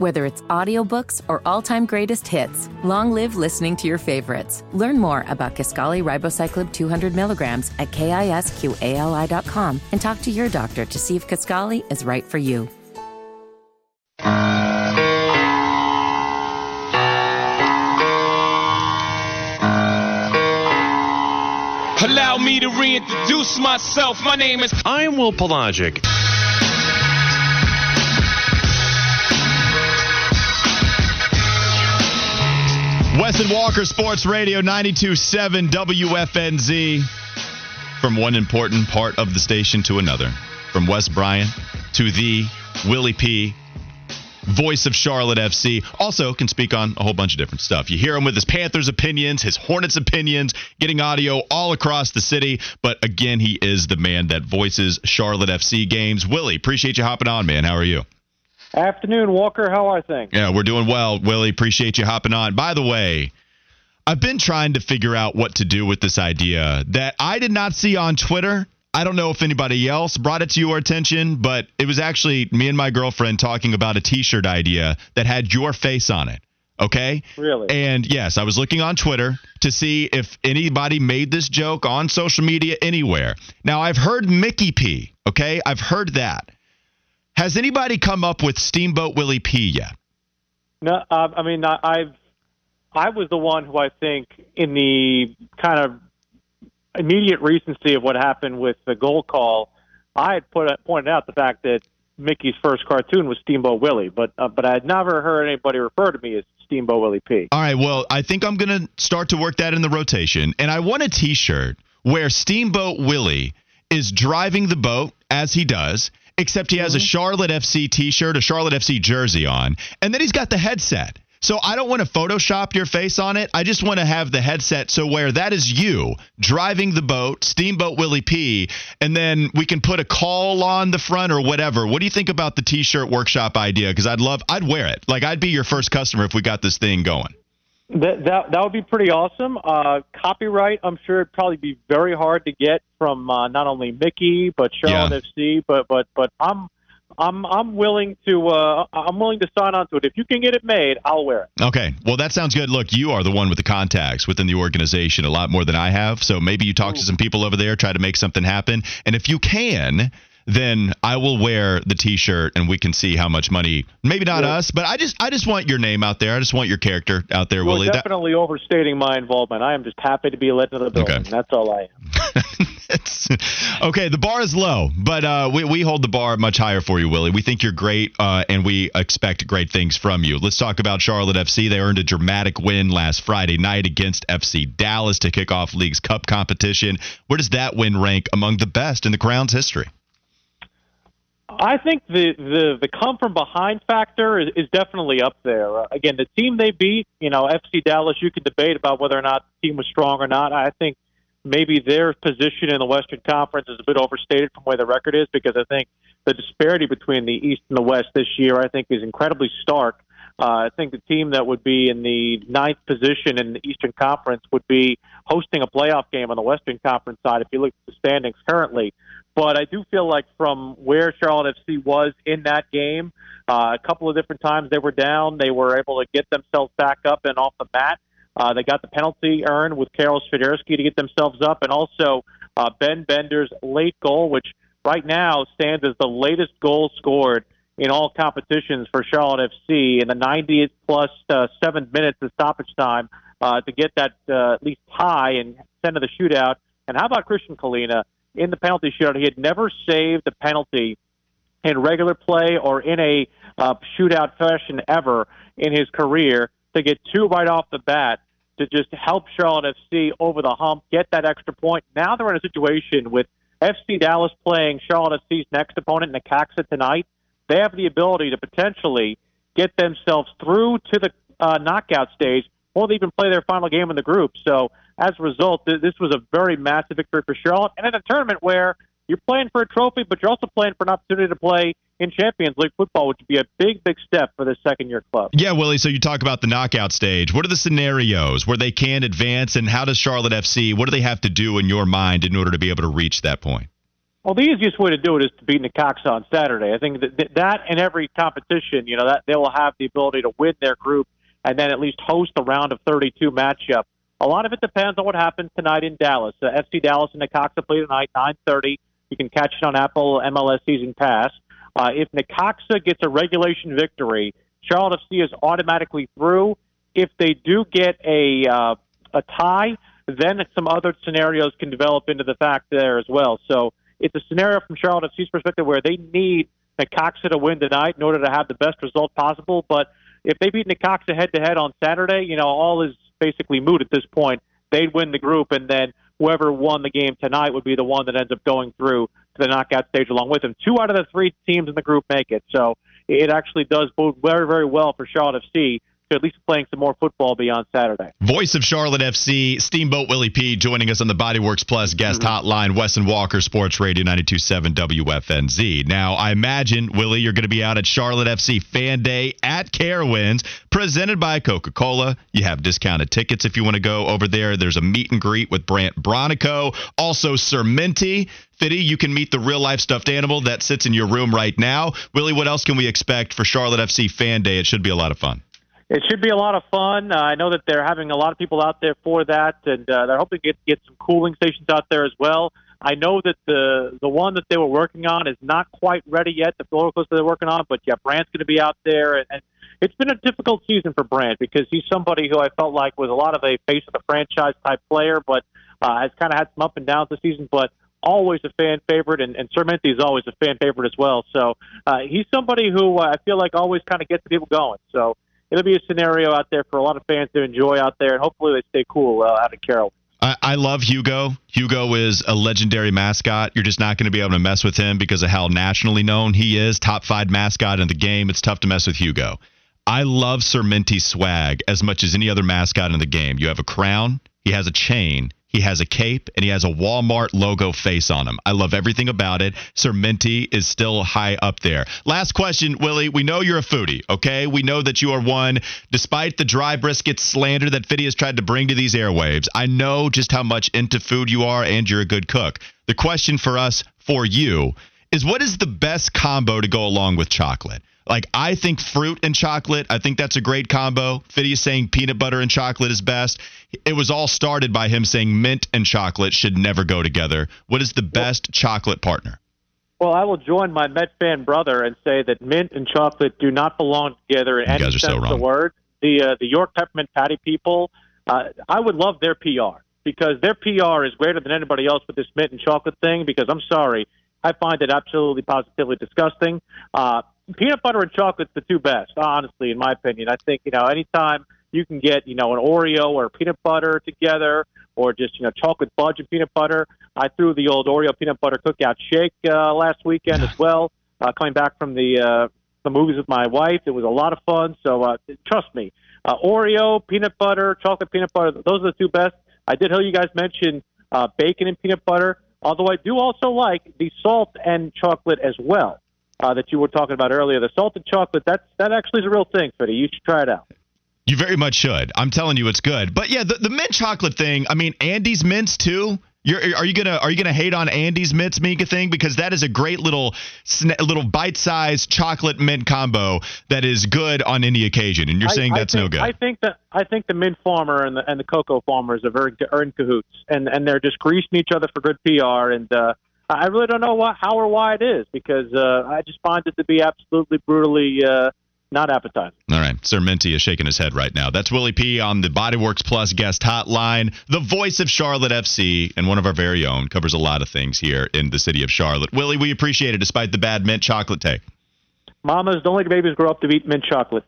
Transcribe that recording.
Whether it's audiobooks or all-time greatest hits, long live listening to your favorites. Learn more about Kisqali Ribociclib 200 milligrams at kisqali.com and talk to your doctor to see if Kisqali is right for you. Allow me to reintroduce myself. My name is. I'm Will Pelagic. Wes and Walker Sports Radio 927 WFNZ. From one important part of the station to another. From Wes Bryant to the Willie P voice of Charlotte FC. Also can speak on a whole bunch of different stuff. You hear him with his Panthers opinions, his Hornets opinions, getting audio all across the city. But again, he is the man that voices Charlotte FC games. Willie, appreciate you hopping on, man. How are you? Afternoon, Walker. How are things? Yeah, we're doing well, Willie. Appreciate you hopping on. By the way, I've been trying to figure out what to do with this idea that I did not see on Twitter I don't know if anybody else brought it to your attention, but it was actually me and my girlfriend talking about a t shirt idea that had your face on it. Okay? Really? And yes, I was looking on Twitter to see if anybody made this joke on social media anywhere. Now, I've heard Mickey P. Okay? I've heard that. Has anybody come up with Steamboat Willie P yet? No, uh, I mean, I, I've I was the one who I think in the kind of immediate recency of what happened with the goal call, I had put pointed out the fact that Mickey's first cartoon was Steamboat Willie, but uh, but I had never heard anybody refer to me as Steamboat Willie P. All right, well, I think I'm going to start to work that in the rotation, and I want a T-shirt where Steamboat Willie is driving the boat as he does, except he has a Mm-hmm. Charlotte FC T-shirt, a Charlotte FC jersey on, and then he's got the headset. So I don't want to Photoshop your face on it. I just want to have the headset so where that is you driving the boat, Steamboat Willie P, and then we can put a call on the front or whatever. What do you think about the T-shirt workshop idea? Because I'd love, I'd wear it. Like I'd be your first customer if we got this thing going. That that that would be pretty awesome. Uh, copyright, I'm sure it'd probably be very hard to get from uh, not only Mickey but Charlotte FC. But but but I'm I'm I'm willing to uh, I'm willing to sign on to it. If you can get it made, I'll wear it. Okay. Well, that sounds good. Look, you are the one with the contacts within the organization, a lot more than I have. So maybe you talk to some people over there, try to make something happen. And if you can, then I will wear the T-shirt, and we can see how much money. Maybe not Yeah. us, but I just, I just want your name out there. I just want your character out there, Willie. That- definitely overstating my involvement. I am just happy to be let into the building. Okay. That's all I am. Okay, the bar is low, but uh, we, we hold the bar much higher for you, Willie. We think you're great, uh, and we expect great things from you. Let's talk about Charlotte FC. They earned a dramatic win last Friday night against FC Dallas to kick off League's Cup competition. Where does that win rank among the best in the Crown's history? I think the the the come from behind factor is, is definitely up there. Uh, again, the team they beat, you know, FC Dallas. You can debate about whether or not the team was strong or not. I think maybe their position in the Western Conference is a bit overstated from where the record is because I think the disparity between the East and the West this year, I think, is incredibly stark. Uh, I think the team that would be in the ninth position in the Eastern Conference would be hosting a playoff game on the Western Conference side if you look at the standings currently. But I do feel like from where Charlotte FC was in that game, uh, a couple of different times they were down, they were able to get themselves back up and off the mat. Uh, they got the penalty earned with Karol Swiderski to get themselves up, and also uh, Ben Bender's late goal, which right now stands as the latest goal scored in all competitions for Charlotte FC in the 90th plus uh, seven minutes of stoppage time uh, to get that uh, at least tie and send to the shootout. And how about Kristijan Kahlina in the penalty shootout? He had never saved a penalty in regular play or in a uh, shootout fashion ever in his career to get two right off the bat to just help Charlotte FC over the hump, get that extra point. Now they're in a situation with FC Dallas playing Charlotte FC's next opponent, Necaxa, tonight. They have the ability to potentially get themselves through to the uh, knockout stage or they even play their final game in the group. So as a result, th- this was a very massive victory for Charlotte. And in a tournament where you're playing for a trophy, but you're also playing for an opportunity to play in Champions League football, which would be a big, big step for the second year club. Yeah, Willie. So you talk about the knockout stage. What are the scenarios where they can advance, and how does Charlotte FC? What do they have to do in your mind in order to be able to reach that point? Well, the easiest way to do it is to beat Necaxa on Saturday. I think that that and every competition, you know, that they will have the ability to win their group and then at least host a round of 32 matchup. A lot of it depends on what happens tonight in Dallas. Uh, FC Dallas and Necaxa play tonight, 9:30. You can catch it on Apple MLS Season Pass. Uh, if Necaxa gets a regulation victory, Charlotte FC is automatically through. If they do get a uh, a tie, then some other scenarios can develop into the fact there as well. So it's a scenario from Charlotte FC's perspective where they need Necaxa to win tonight in order to have the best result possible. But if they beat Necaxa head to head on Saturday, you know, all is basically moot at this point. They'd win the group, and then whoever won the game tonight would be the one that ends up going through to the knockout stage along with them. Two out of the three teams in the group make it, so it actually does bode very, very well for Charlotte FC to at least playing some more football beyond Saturday. Voice of Charlotte FC, Steamboat Willie P joining us on the Bodyworks Plus guest mm-hmm. hotline, Wes and Walker Sports Radio 927 WFNZ. Now, I imagine, Willie, you're going to be out at Charlotte FC Fan Day at Carowinds, presented by Coca Cola. You have discounted tickets if you want to go over there. There's a meet and greet with Brandt Bronico, also Sir Minty. Fitty, you can meet the real life stuffed animal that sits in your room right now. Willie, what else can we expect for Charlotte FC Fan Day? It should be a lot of fun. It should be a lot of fun. Uh, I know that they're having a lot of people out there for that, and uh, they're hoping to get, get some cooling stations out there as well. I know that the the one that they were working on is not quite ready yet. The roller coaster they're working on, but yeah, Brandt's going to be out there, and, and it's been a difficult season for Brandt because he's somebody who I felt like was a lot of a face of the franchise type player, but uh, has kind of had some up and downs this season. But always a fan favorite, and, and Sir is always a fan favorite as well. So uh, he's somebody who uh, I feel like always kind of gets people going. So it'll be a scenario out there for a lot of fans to enjoy out there, and hopefully they stay cool uh, out of Carroll. I, love Hugo. Hugo is a legendary mascot. You're just not going to be able to mess with him because of how nationally known he is. Top five mascot in the game. It's tough to mess with Hugo. I love Sir Minty's swag as much as any other mascot in the game. You have a crown, he has a chain, he has a cape and he has a Walmart logo face on him. I love everything about it. Sir Minty is still high up there. Last question, Willie. We know you're a foodie, okay? We know that you are one, despite the dry brisket slander that Fiddy has tried to bring to these airwaves. I know just how much into food you are and you're a good cook. The question for us, for you, is what is the best combo to go along with chocolate? Like I think fruit and chocolate, I think that's a great combo. Fiddy is saying peanut butter and chocolate is best. It was all started by him saying mint and chocolate should never go together. What is the best well, chocolate partner? Well, I will join my Met fan brother and say that mint and chocolate do not belong together in you any sense so of the word. The uh, the York peppermint patty people, uh, I would love their PR because their PR is greater than anybody else with this mint and chocolate thing. Because I'm sorry, I find it absolutely positively disgusting. Uh, peanut butter and chocolate's the two best, honestly, in my opinion. I think you know anytime you can get you know an Oreo or peanut butter together, or just you know chocolate fudge and peanut butter. I threw the old Oreo peanut butter cookout shake uh, last weekend as well. Uh, coming back from the uh, the movies with my wife, it was a lot of fun. So uh, trust me, uh, Oreo peanut butter, chocolate peanut butter, those are the two best. I did hear you guys mention uh, bacon and peanut butter. Although I do also like the salt and chocolate as well uh, that you were talking about earlier. The salted chocolate, that's that actually is a real thing, Fitty. You should try it out. You very much should. I'm telling you, it's good. But yeah, the, the mint chocolate thing. I mean, Andy's mints too. You're, are you gonna are you gonna hate on Andy's mints Mika thing because that is a great little little bite sized chocolate mint combo that is good on any occasion, and you're saying I, that's think, no good. I think that I think the mint farmer and the and the cocoa farmers are very are in cahoots, and and they're just greasing each other for good PR, and uh, I really don't know what, how or why it is because uh, I just find it to be absolutely brutally uh, not appetizing. All right. Sir Minty is shaking his head right now. That's Willie P on the Bodyworks Plus guest hotline, the voice of Charlotte FC, and one of our very own. Covers a lot of things here in the city of Charlotte. Willie, we appreciate it despite the bad mint chocolate take. Mamas, don't let your babies grow up to eat mint chocolate.